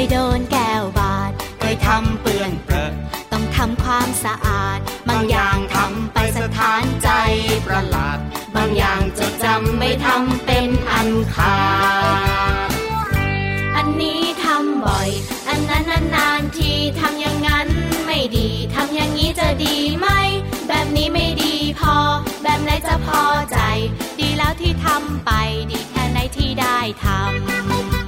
ยโดนแก้วบาด เคยทำเปื้อนเปรอะต้องทำความสะอาด บางอย่างทำไปสถานใจประหลาด บางอย่างจะจำไม่ทำเป็นอันขาด อันนี้ทำบ่อย อันนั้นนานๆทีทำอย่างนั้นไม่ดี ทำอย่างนี้จะดีไหม แบบนี้ไม่ดีพอ แบบไหนจะพอใจ ดีแล้วที่ทำไป ดีแค่ไหนที่ได้ทำ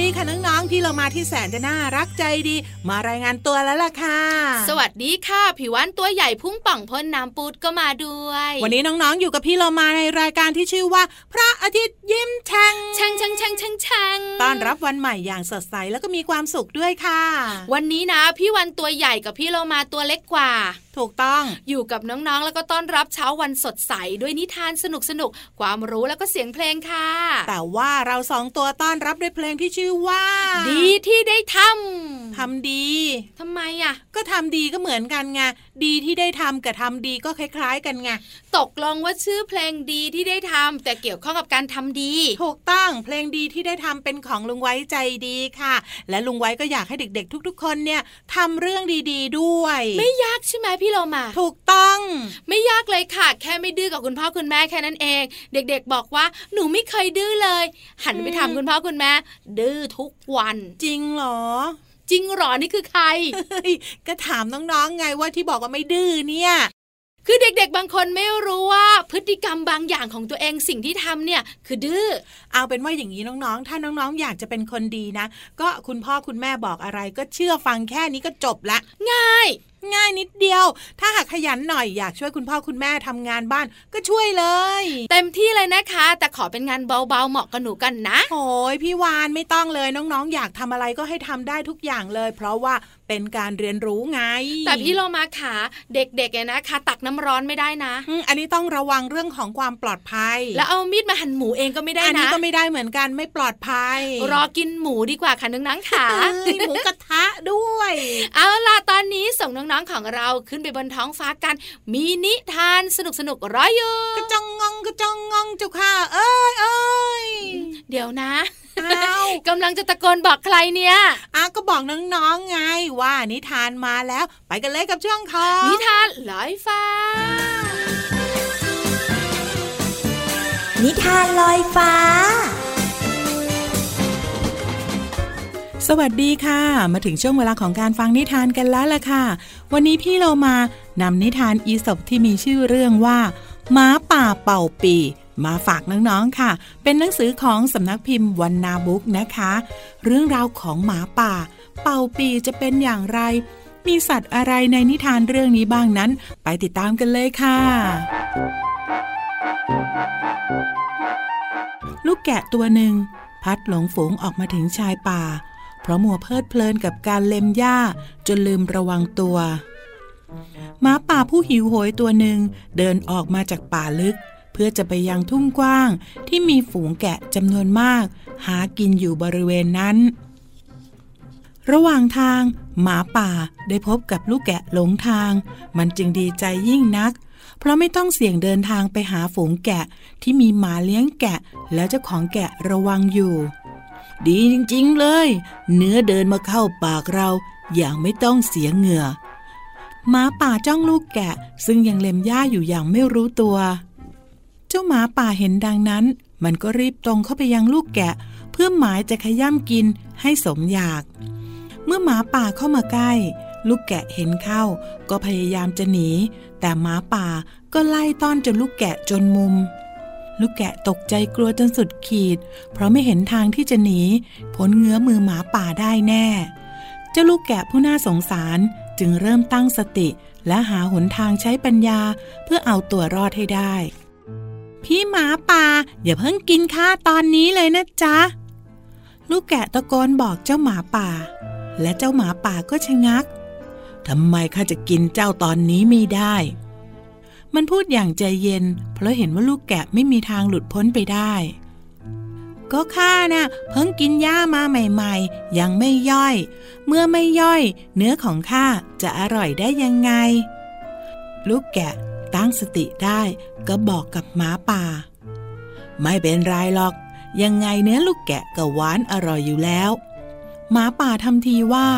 ดีค่ะน้องๆพี่เรามาที่แสนจะน่ารักใจดี มารายงานตัวแล้วล่ะค่ะ สวัสดีค่ะผิววันตัวใหญ่พุ่งป่องพ่นน้ำปูดก็มาด้วย วันนี้น้องๆอยู่กับพี่เรามาในรายการที่ชื่อว่า พระอาทิตย์ยิ้มแฉ่งแฉ่งแฉ่งแฉ่งแฉ่งแฉ่งต้อนรับวันใหม่อย่างสดใสแล้วก็มีความสุขด้วยค่ะ วันนี้นะพี่วันตัวใหญ่กับพี่เรามาตัวเล็กกว่า ถูกต้องอยู่กับน้องๆแล้วก็ต้อนรับเช้าวันสดใสด้วยนิทานสนุกสนุกความรู้แล้วก็เสียงเพลงค่ะ แต่ว่าเราสองตัวต้อนรับด้วยเพลงที่ชื่อว่า ดีที่ได้ทำทำดีทำไมอะ ก็ทำดีก็เหมือนกันไงดีที่ได้ทำกับทำดีก็คล้าย ๆ กันไงตกลงว่าชื่อเพลงดีที่ได้ทำแต่เกี่ยวข้องกับการทำดี ถูกต้องเพลงดีที่ได้ทำเป็นของลุงไว้ใจดีค่ะ และลุงไว้ก็อยากให้เด็ก ๆ ทุก ๆ คนเนี่ยทำเรื่องดี ๆ ด้วย ไม่ยากใช่ไหมพี่โลมาถูกต้อง ไม่ยากเลยค่ะ แค่ไม่ดื้อกับคุณพ่อคุณแม่แค่นั้นเอง เด็ก ๆ บอกว่าหนูไม่เคยดื้อเลย หันไปถามคุณพ่อคุณแม่ดื้อทุกวัน จริงเหรอจริงหรอ นี่คือใคร ก็ถามน้องๆไงว่าที่บอกว่าไม่ดื้อเนี่ย คือเด็กๆ บางคนไม่รู้ว่าพฤติกรรมบางอย่างของตัวเองสิ่งที่ทำเนี่ยคือดื้อ เอาเป็นว่าอย่างนี้น้องๆ ถ้าน้องๆ อยากจะเป็นคนดีนะ ก็คุณพ่อคุณแม่บอกอะไรก็เชื่อฟังแค่นี้ก็จบละ ง่ายง่ายนิดเดียว ถ้าหากขยันหน่อยอยากช่วยคุณพ่อคุณแม่ทำงานบ้านก็ช่วยเลย เต็มที่เลยนะคะ แต่ขอเป็นงานเบาๆเหมาะกับหนูกันนะโอ้ยพี่วานไม่ต้องเลยน้องๆ อยากทำอะไรก็ให้ทำได้ทุกอย่างเลย เพราะว่าเป็นการเรียนรู้ไง แต่พี่โลมาขาเด็กๆเนี่ยนะคะ ตักน้ำร้อนไม่ได้นะอืมอันนี้ต้องระวังเรื่องของความปลอดภัย แล้วเอามีดมาหั่นหมูเองก็ไม่ได้อันนี้นะก็ไม่ได้เหมือนกันไม่ปลอดภัย รอกินหมูดีกว่าค่ะน้องๆขาเอ้ยหมูกระทะด้วย เอาล่ะตอนนี้ส่งน้องๆของเราขึ้นไปบนท้องฟ้ากัน มีนิทานสนุกๆรออยู่กระจองงองกระจองงองเจ้าค่ะ เอ้ยเอ้ยเดี๋ยวนะอ้าวกำลังจะตะโกนบอกใครเนี่ยอะก็บอกน้องๆไงว่านิทานมาแล้ว ไปกันเลยกับช่วงของนิทานลอยฟ้า นิทานลอยฟ้า สวัสดีค่ะ มาถึงช่วงเวลาของการฟังนิทานกันแล้วล่ะค่ะ วันนี้พี่เรามานำนิทานอีสบที่มีชื่อเรื่องว่าม้าป่าเป่าปีมาฝากน้องๆค่ะ เป็นหนังสือของสำนักพิมพ์วันนาบุ๊กนะคะ เรื่องราวของหมาป่า เป่าปีจะเป็นอย่างไร มีสัตว์อะไรในนิทานเรื่องนี้บ้างนั้น ไปติดตามกันเลยค่ะ ลูกแกะตัวหนึ่งพัดหลงฝูงออกมาถึงชายป่า ราะมัวเพลิดเพลินกับการเล็มหญ้าจนลืมระวังตัวหมาป่าผู้หิวโหยตัวหนึ่งเดินออกมาจากป่าลึก เพื่อจะไปยังทุ่งกว้างที่มีฝูงแกะจำนวนมาก หากินอยู่บริเวณนั้น ระหว่างทาง หมาป่าได้พบกับลูกแกะหลงทาง มันจึงดีใจยิ่งนัก เพราะไม่ต้องเสี่ยงเดินทางไปหาฝูงแกะที่มีหมาเลี้ยงแกะ แล้วเจ้าของแกะระวังอยู่ ดีจริงๆเลย เนื้อเดินมาเข้าปากเราอย่างไม่ต้องเสียเหงื่อหมาป่าจ้องลูกแกะ ซึ่งยังเล็มหญ้าอยู่อย่างไม่รู้ตัว เจ้าหมาป่าเห็นดังนั้น มันก็รีบตรงเข้าไปยังลูกแกะ เพื่อหมายจะขย้ำกินให้สมอยาก เมื่อหมาป่าเข้ามาใกล้ ลูกแกะเห็นเข้า ก็พยายามจะหนี แต่หมาป่าก็ไล่ต้อนจนลูกแกะจนมุม ลูกแกะตกใจกลัวจนสุดขีด เพราะไม่เห็นทางที่จะหนีพ้นเงื้อมือหมาป่าได้แน่ เจ้าลูกแกะผู้น่าสงสารจึงเริ่มตั้งสติ และหาหนทางใช้ปัญญาเพื่อเอาตัวรอดให้ได้ พี่หมาป่าอย่าเพิ่งกินข้าตอนนี้เลยนะจ๊ะ ลูกแกะตะโกนบอกเจ้าหมาป่า และเจ้าหมาป่าก็ชะงักทำไมข้าจะกินเจ้าตอนนี้ไม่ได้ มันพูดอย่างใจเย็น เพราะเห็นว่าลูกแกะไม่มีทางหลุดพ้นไปได้ ก็ข้านะ่ะเพิ่งกินหญ้ามาใหม่ๆ ยังไม่ย่อย เมื่อไม่ย่อย เนื้อของข้าจะอร่อยได้ยังไง ลูกแกะตั้งสติได้ก็บอกกับหมาป่า ไม่เป็นไรหรอก ยังไงเนื้อลูกแกะก็หวานอร่อยอยู่แล้ว หมาป่าทำทีว่า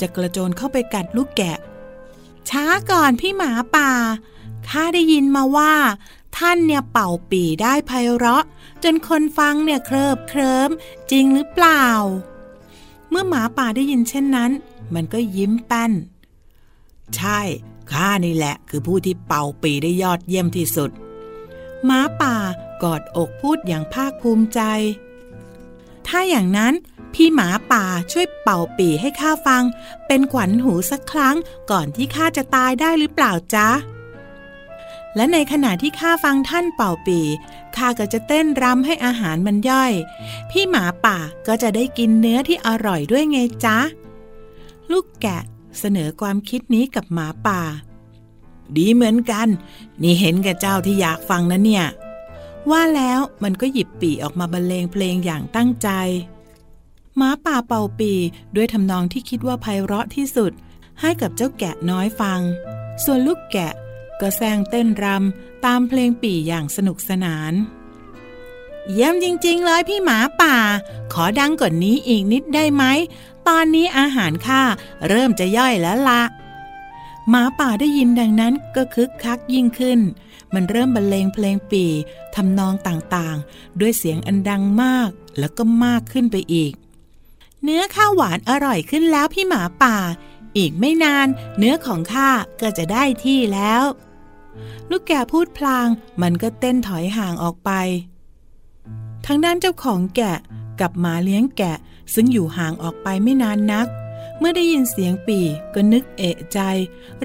จะกระโจนเข้าไปกัดลูกแกะ ช้าก่อนพี่หมาป่า ข้าได้ยินมาว่า ท่านเนี่ยเป่าปีได้ไพเราะ จนคนฟังเนี่ยเคลิบเคลิ้มจริงหรือเปล่า เมื่อหมาป่าได้ยินเช่นนั้น มันก็ยิ้มแป้น ใช่ข้านี่แหละ คือผู้ที่เป่าปีได้ยอดเยี่ยมที่สุดหมาป่ากอดอกพูดอย่างภาคภูมิใจ ถ้าอย่างนั้นพี่หมาป่าช่วยเป่าปีให้ข้าฟัง เป็นขวัญหูสักครั้งก่อนที่ข้าจะตายได้หรือเปล่าจ๊ะ และในขณะที่ข้าฟังท่านเป่าปีข้าก็จะเต้นรำให้อาหารมันย่อย พี่หมาป่าก็จะได้กินเนื้อที่อร่อยด้วยไงจ๊ะ ลูกแกะเสนอความคิดนี้กับหมาป่า ดีเหมือนกัน นี่เห็นแก่เจ้าที่อยากฟังนะเนี่ย ว่าแล้วมันก็หยิบปีออกมาบรรเลงเพลงอย่างตั้งใจหมาป่าเป่าปีด้วยทำนองที่คิดว่าไพเราะที่สุด ให้กับเจ้าแกะน้อยฟัง ส่วนลูกแกะ ก็แซงเต้นรำตามเพลงปี่อย่างสนุกสนาน เยี่ยมจริง ๆ เลยพี่หมาป่า ขอดังกว่านนี้อีกนิดได้ไหม ตอนนี้อาหารข้าเริ่มจะย่อยแล้วละหมาป่าได้ยินดังนั้นก็คึกคักยิ่งขึ้น มันเริ่มบรรเลงเพลงปีทำนองต่างๆ ด้วยเสียงอันดังมากแล้วก็มากขึ้นไปอีก เนื้อข้าวหวานอร่อยขึ้นแล้วพี่หมาป่า อีกไม่นาน เนื้อของข้าก็จะได้ที่แล้ว ลูกแกพูดพลาง มันก็เต้นถอยห่างออกไป ทางด้านเจ้าของแกะกับหมาเลี้ยงแกะซึ่งอยู่ห่างออกไปไม่นานนัก เมื่อได้ยินเสียงปี่ก็นึกเอะใจ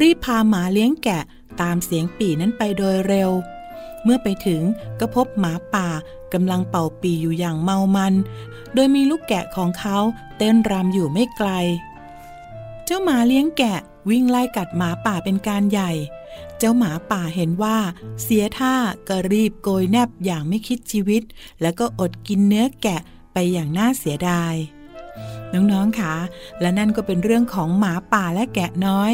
รีบพาหมาเลี้ยงแกะตามเสียงปี่นั้นไปโดยเร็ว เมื่อไปถึงก็พบหมาป่ากำลังเป่าปีอยู่อย่างเมามัน โดยมีลูกแกะของเขาเต้นรำอยู่ไม่ไกล เจ้าหมาเลี้ยงแกะวิ่งไล่กัดหมาป่าเป็นการใหญ่ เจ้าหมาป่าเห็นว่า เสียท่าก็รีบโกยแนบอย่างไม่คิดชีวิต แล้วก็อดกินเนื้อแกะไปอย่างน่าเสียดาย น้องๆค่ะและนั่นก็เป็นเรื่องของหมาป่าและแกะน้อย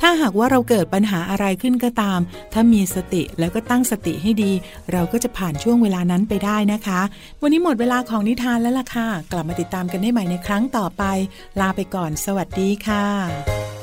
ถ้าหากว่าเราเกิดปัญหาอะไรขึ้นก็ตาม ถ้ามีสติแล้วก็ตั้งสติให้ดี เราก็จะผ่านช่วงเวลานั้นไปได้นะคะ วันนี้หมดเวลาของนิทานแล้วล่ะค่ะ กลับมาติดตามกันได้ใหม่ในครั้งต่อไป ลาไปก่อน สวัสดีค่ะ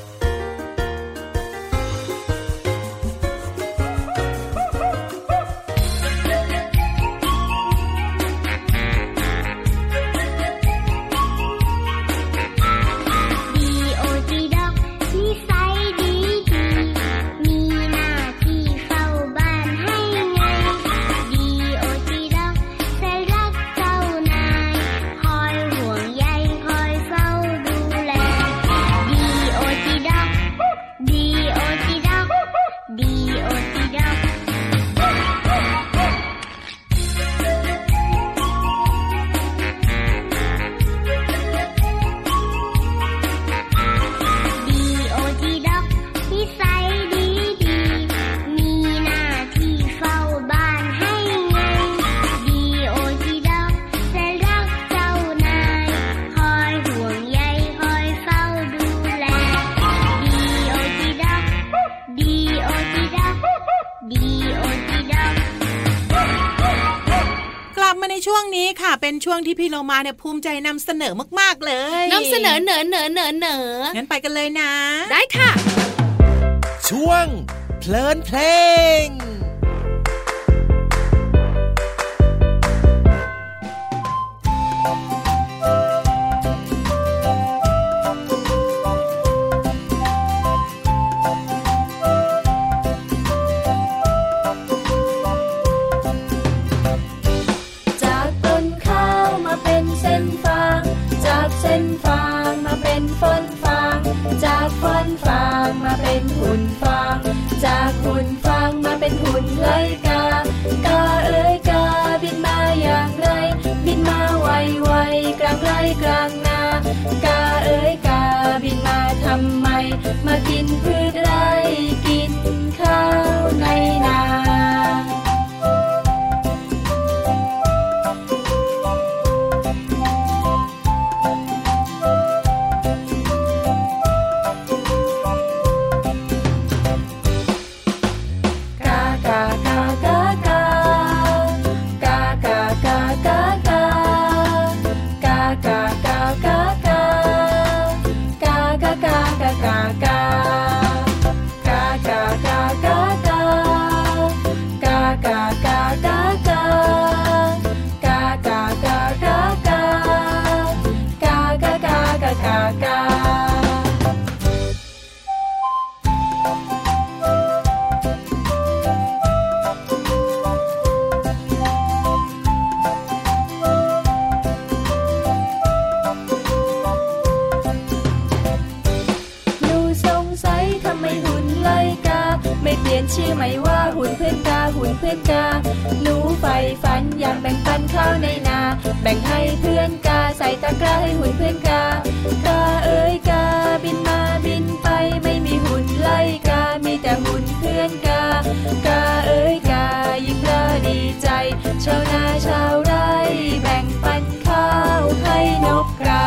ช่วงที่พี่โลมาเนี่ยภูมิใจนำเสนอมากๆเลยนำเสนอเหนอเหนอเหนอเหนองั้นไปกันเลยนะ ได้ค่ะ ช่วงเพลินเพลง ชื่อใหม่ว่าหุ่นเพื่อนกาหุ่นเพื่อนกาหนูใฝ่ฝันอยากแบ่งปันข้าวในนา แบ่งให้เพื่อนกาใส่ตะกร้าให้หุ่นเพื่อนกากาเอ้ยกาบินมาบินไปไม่มีหุ่นไล่กา มีแต่หุ่นเพื่อนกากาเอ้ยกายิ่งละดีใจชาวนาชาวไร่แบ่งปันข้าวให้นกกา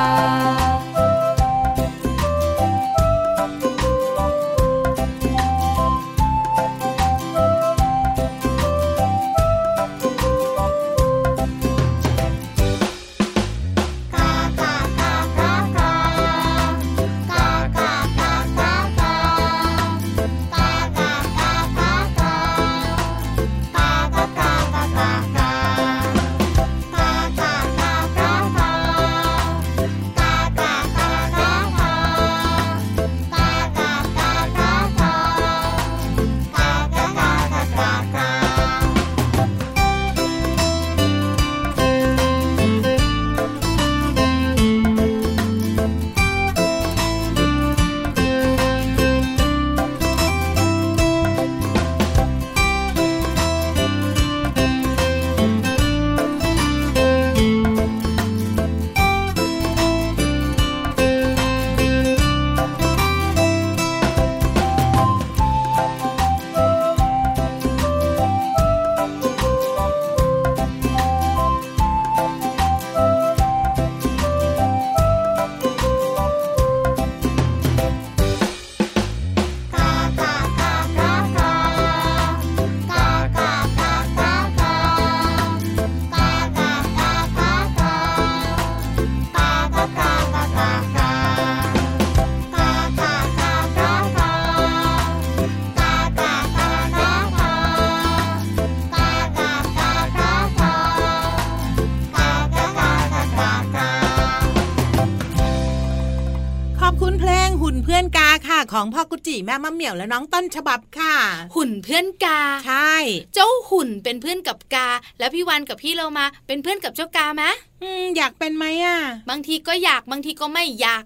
ของพ่อกุจิแม่มะเหมี่ยวและน้องต้นฉบับค่ะ หุ่นเพื่อนกา ใช่ เจ้าหุ่นเป็นเพื่อนกับกา แล้วพี่วันกับพี่เรามาเป็นเพื่อนกับเจ้ากาไหมอืมอยากเป็นไหมอะ บางทีก็อยากบางทีก็ไม่อยาก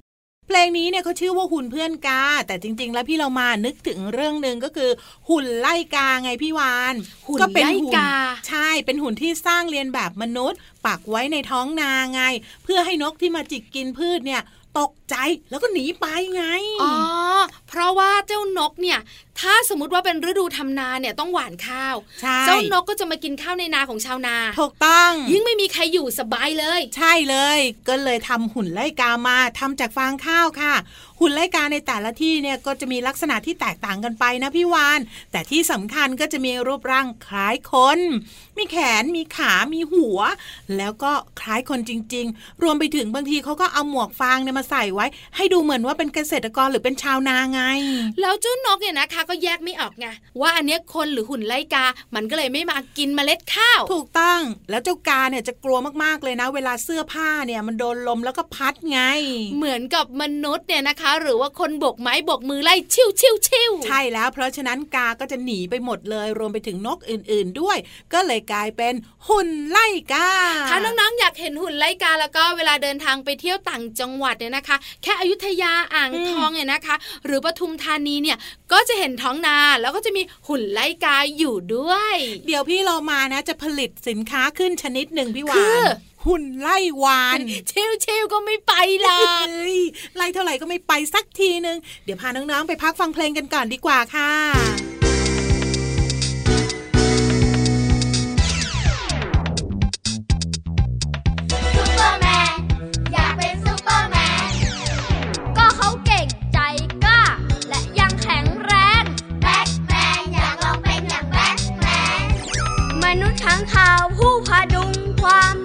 เพลงนี้เนี่ยเขาชื่อว่าหุ่นเพื่อนกา แต่จริง ๆ แล้วพี่เรามานึกถึงเรื่องหนึ่งก็คือ หุ่นไล่กาไงพี่วานหุ่นก็เป็นไล่หุ่นกาใช่เป็นหุ่นที่สร้างเรียนแบบมนุษย์ปักไว้ในท้องนาไง เพื่อให้นกที่มาจิกกินพืชเนี่ย ตกใจแล้วก็หนีไปไง อ๋อ เพราะว่าเจ้านกเนี่ย ถ้าสมมติว่าเป็นฤดูทำนาเนี่ยต้องหว่านข้าวใช่เจ้านกก็จะมากินข้าวในนาของชาวนา ถูกต้อง ยิ่งไม่มีใครอยู่สบายเลย ใช่เลย ก็เลยทำหุ่นไล่กามาทำจากฟางข้าวค่ะ หุ่นไล่กาในแต่ละที่เนี่ยก็จะมีลักษณะที่แตกต่างกันไปนะพี่วาน แต่ที่สำคัญก็จะมีรูปร่างคล้ายคน มีแขนมีขามีหัว แล้วก็คล้ายคนจริง ๆ รวมไปถึงบางทีเขาก็เอาหมวกฟางเนี่ยมาใส่ไว้ ให้ดูเหมือนว่าเป็นเกษตรกรหรือเป็นชาวนาไง แล้วเจ้านกเนี่ยนะคะก็แยกไม่ออกไงว่าอันเนี้ยคนหรือหุ่นไล่กา มันก็เลยไม่มากินเมล็ดข้าว ถูกต้อง แล้วเจ้ากาเนี่ยจะกลัวมากๆเลยนะ เวลาเสื้อผ้าเนี่ยมันโดนลมแล้วก็พัดไง เหมือนกับมนุษย์เนี่ยนะคะ หรือว่าคนโบกไม้โบกมือไล่ชิวชิวชิวใช่แล้ว เพราะฉะนั้นกาก็จะหนีไปหมดเลย รวมไปถึงนกอื่น ๆด้วย ก็เลยกลายเป็นหุ่นไล่กา ถ้าน้องๆอยากเห็นหุ่นไล่กาแล้วก็เวลาเดินทางไปเที่ยวต่างจังหวัดเนี่ยนะคะ แค่อยุธยาอ่างทองเนี่ยนะคะ หรือปทุมธานีเนี่ยก็จะเห็นท้องนาแล้วก็จะมีหุ่นไล่กาอยู่ด้วย เดี๋ยวพี่เรามานะ จะผลิตสินค้าขึ้นชนิดหนึ่งพี่วาคืนอหุ่นไล่วานชิวชิวก็ไม่ไปละเฮ้ยไล่เท่าไหร่ก็ไม่ไปสักทีนึง เดี๋ยวพาน้องๆไปพักฟังเพลงกันก่อนดีกว่าค่ะ มนุษย์ทั้งข่าวผู้พาดุงความ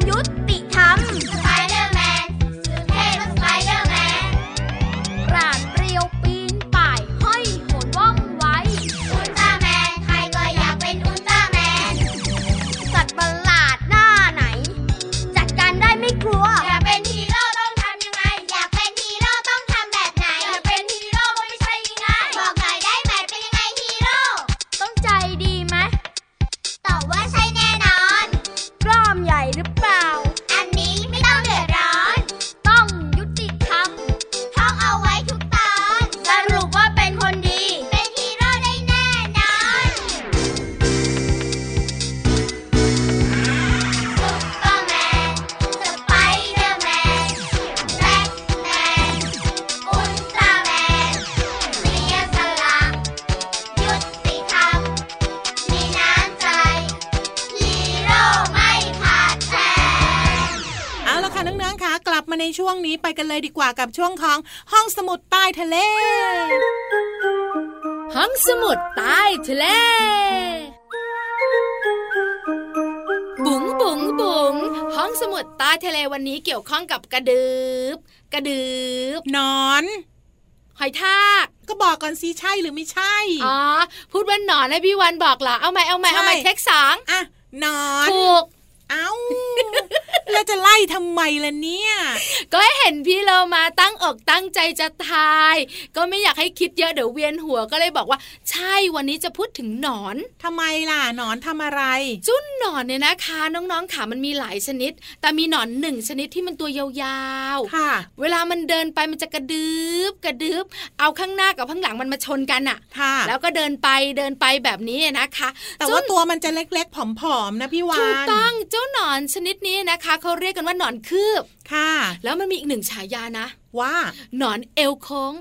ช่วงนี้ไปกันเลยดีกว่ากับช่วงของห้องสมุดใต้ทะเล ห้องสมุดใต้ทะเล บุ๋งบุ๋งบุ๋งห้องสมุดใต้ทะเลวันนี้เกี่ยวข้องกับกระดึบกระดึบนอนหอยทากก็บอกก่อนสิใช่หรือไม่ใช่ อ๋อ พูดว่าหนอนให้พี่วันบอกเหรอ เอาใหม่เอาใหม่เอาใหม่ใช่เทคสองอะนอน ถูก เอ้าแล้วจะไล่ทำไมล่ะเนี่ย ก็ให้เห็นพี่เรามาตั้งอกตั้งใจจะทาย ก็ไม่อยากให้คิดเยอะเดี๋ยวเวียนหัวก็เลยบอกว่า ใช่วันนี้จะพูดถึงหนอนทำไมล่ะหนอนทำอะไร จุ้นหนอนเนี่ยนะคะ น้องๆขามันมีหลายชนิด แต่มีหนอนหนึ่งชนิดที่มันตัวยาวๆค่ะ เวลามันเดินไปมันจะกระดึบกระดึบเอาข้างหน้ากับข้างหลังมันมาชนกันอะค่ะ แล้วก็เดินไปเดินไปแบบนี้นะคะ แต่ว่าเจ้ตัวมันจะเล็กๆผอมๆนะพี่วานถูกต้องเจ้าหนอนชนิดนี้นะคะเขาเรียกกันว่าหนอนคืบ ค่ะ แล้วมันมีอีกหนึ่งฉายานะ ว่าหนอนเอวโค้ง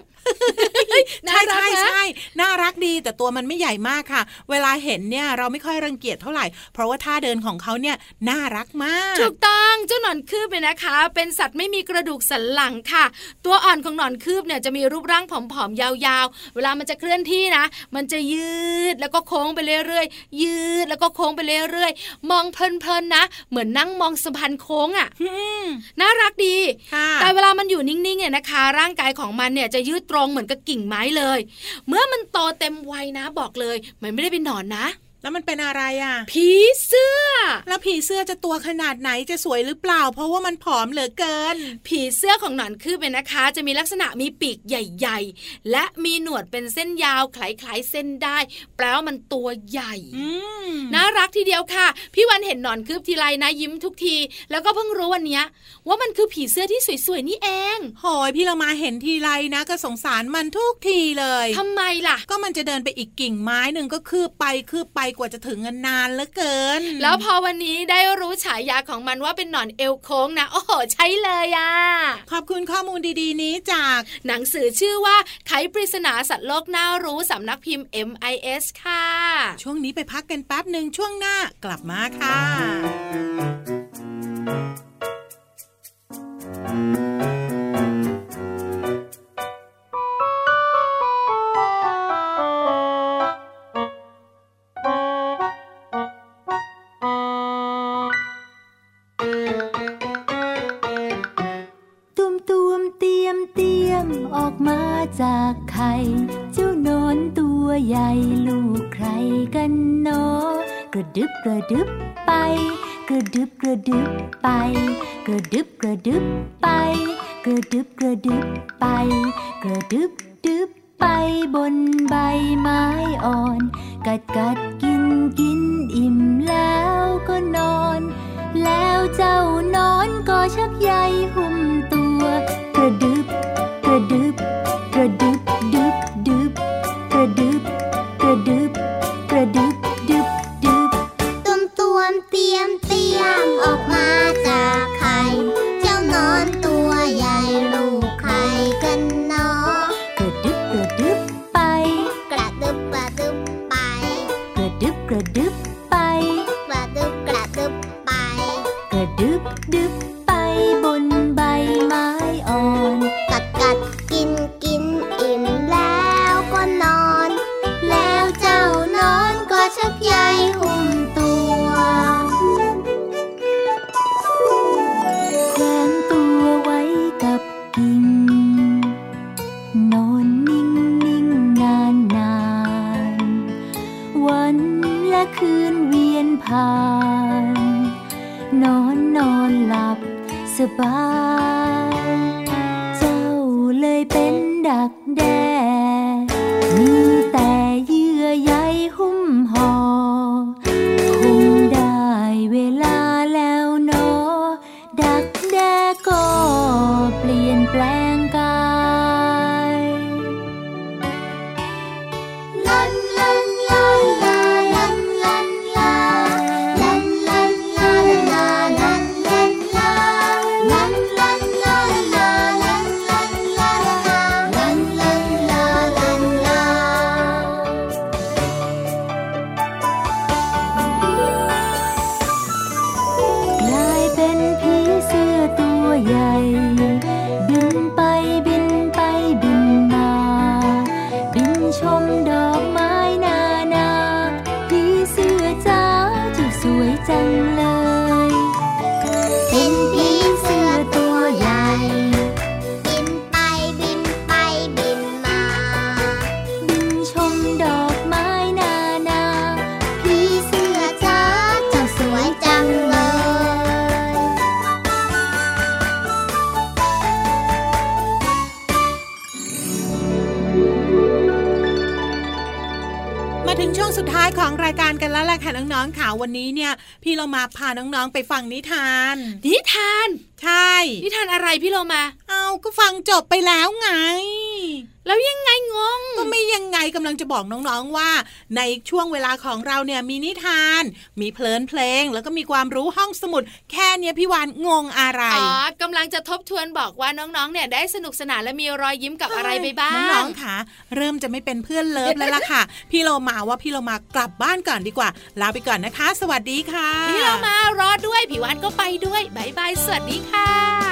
น่าใช่รักใช่ไหมใช่น่ารักดีแต่ตัวมันไม่ใหญ่มากค่ะ เวลาเห็นเนี่ยเราไม่ค่อยรังเกียจเท่าไหร่ เพราะว่าท่าเดินของเขาเนี่ยน่ารักมาก ถูกต้องเจ้าหนอนคืบเนี่ยนะคะ เป็นสัตว์ไม่มีกระดูกสันหลังค่ะ ตัวอ่อนของหนอนคืบเนี่ยจะมีรูปร่างผอมๆยาวๆ เวลามันจะเคลื่อนที่นะ มันจะยืดแล้วก็โค้งไปเรื่อยๆ ยืดแล้วก็โค้งไปเรื่อยๆ มองเพลินๆนะ เหมือนนั่งมองสะพานโค้งอะ่ะอืมน่ารักดีค่ะแต่เวลามันอยู่นิ่งๆเนี่ยนะคะ ร่างกายของมันเนี่ยจะยืดตรงเหมือนกับกิ่งไม้เลย เมื่อมันโตเต็มวัยนะบอกเลย มันไม่ได้เป็นหนอนนะ แล้วมันเป็นอะไรอะ ผีเสื้อ แล้วผีเสื้อจะตัวขนาดไหนจะสวยหรือเปล่า เพราะว่ามันผอมเหลือเกิน ผีเสื้อของหนอนคืบเป็นนะคะ จะมีลักษณะมีปีกใหญ่ ๆ และมีหนวดเป็นเส้นยาวคล้ายๆเส้นได้ แปลว่ามันตัวใหญ่อืมน่ารักทีเดียวค่ะ พี่วันเห็นหนอนคืบทีไรนะยิ้มทุกที แล้วก็เพิ่งรู้วันเนี้ยว่ามันคือผีเสื้อที่สวยๆนี่เองโหยพี่เรามาเห็นทีไรนะก็สงสารมันทุกทีเลยทำไมล่ะ ก็มันจะเดินไปอีกกิ่งไม้หนึ่งก็คืบไปคืบไปกว่าจะถึงเงินนานเหลือเกิน แล้วพอวันนี้ได้รู้ฉายาของมันว่าเป็นหนอนเอลโค้งนะ โอ้โห ใช่เลยอะขอบคุณข้อมูลดีๆ นี้จาก หนังสือชื่อว่าไขปริศนาสัตว์โลกน่ารู้สำนักพิมพ์ MIS ค่ะ ช่วงนี้ไปพักกันแป๊บหนึ่งช่วงหน้ากลับมาค่ะตุ เป็นดักแด้มีแต่ย ว วันนี้เนี่ย พี่เรามาพาน้องๆไปฟังนิทาน นิทาน ใช่ นิทานอะไรพี่โลมา เอาก็ฟังจบไปแล้วไง แล้วยังไงงงก็ไม่ยังไงกำลังจะบอกน้องๆว่า ในช่วงเวลาของเราเนี่ยมีนิทาน มีเพลินเพลง แล้วก็มีความรู้ห้องสมุด แค่เนี้ยพี่วานงงอะไรอ๋อกำลังจะทบทวนบอกว่าน้องๆเนี่ยได้สนุกสนานและมีรอยยิ้มกับอะไรไปบ้าง น้องๆค่ะ เริ่มจะไม่เป็นเพื่อนเลิฟแล้วล่ะค่ะ พี่เรามาว่าพี่เรามากลับบ้านก่อนดีกว่า ลาไปก่อนนะคะ สวัสดีค่ะ พี่เรามารอด้วยผิววันก็ไปด้วยบายบายสวัสดีค่ะ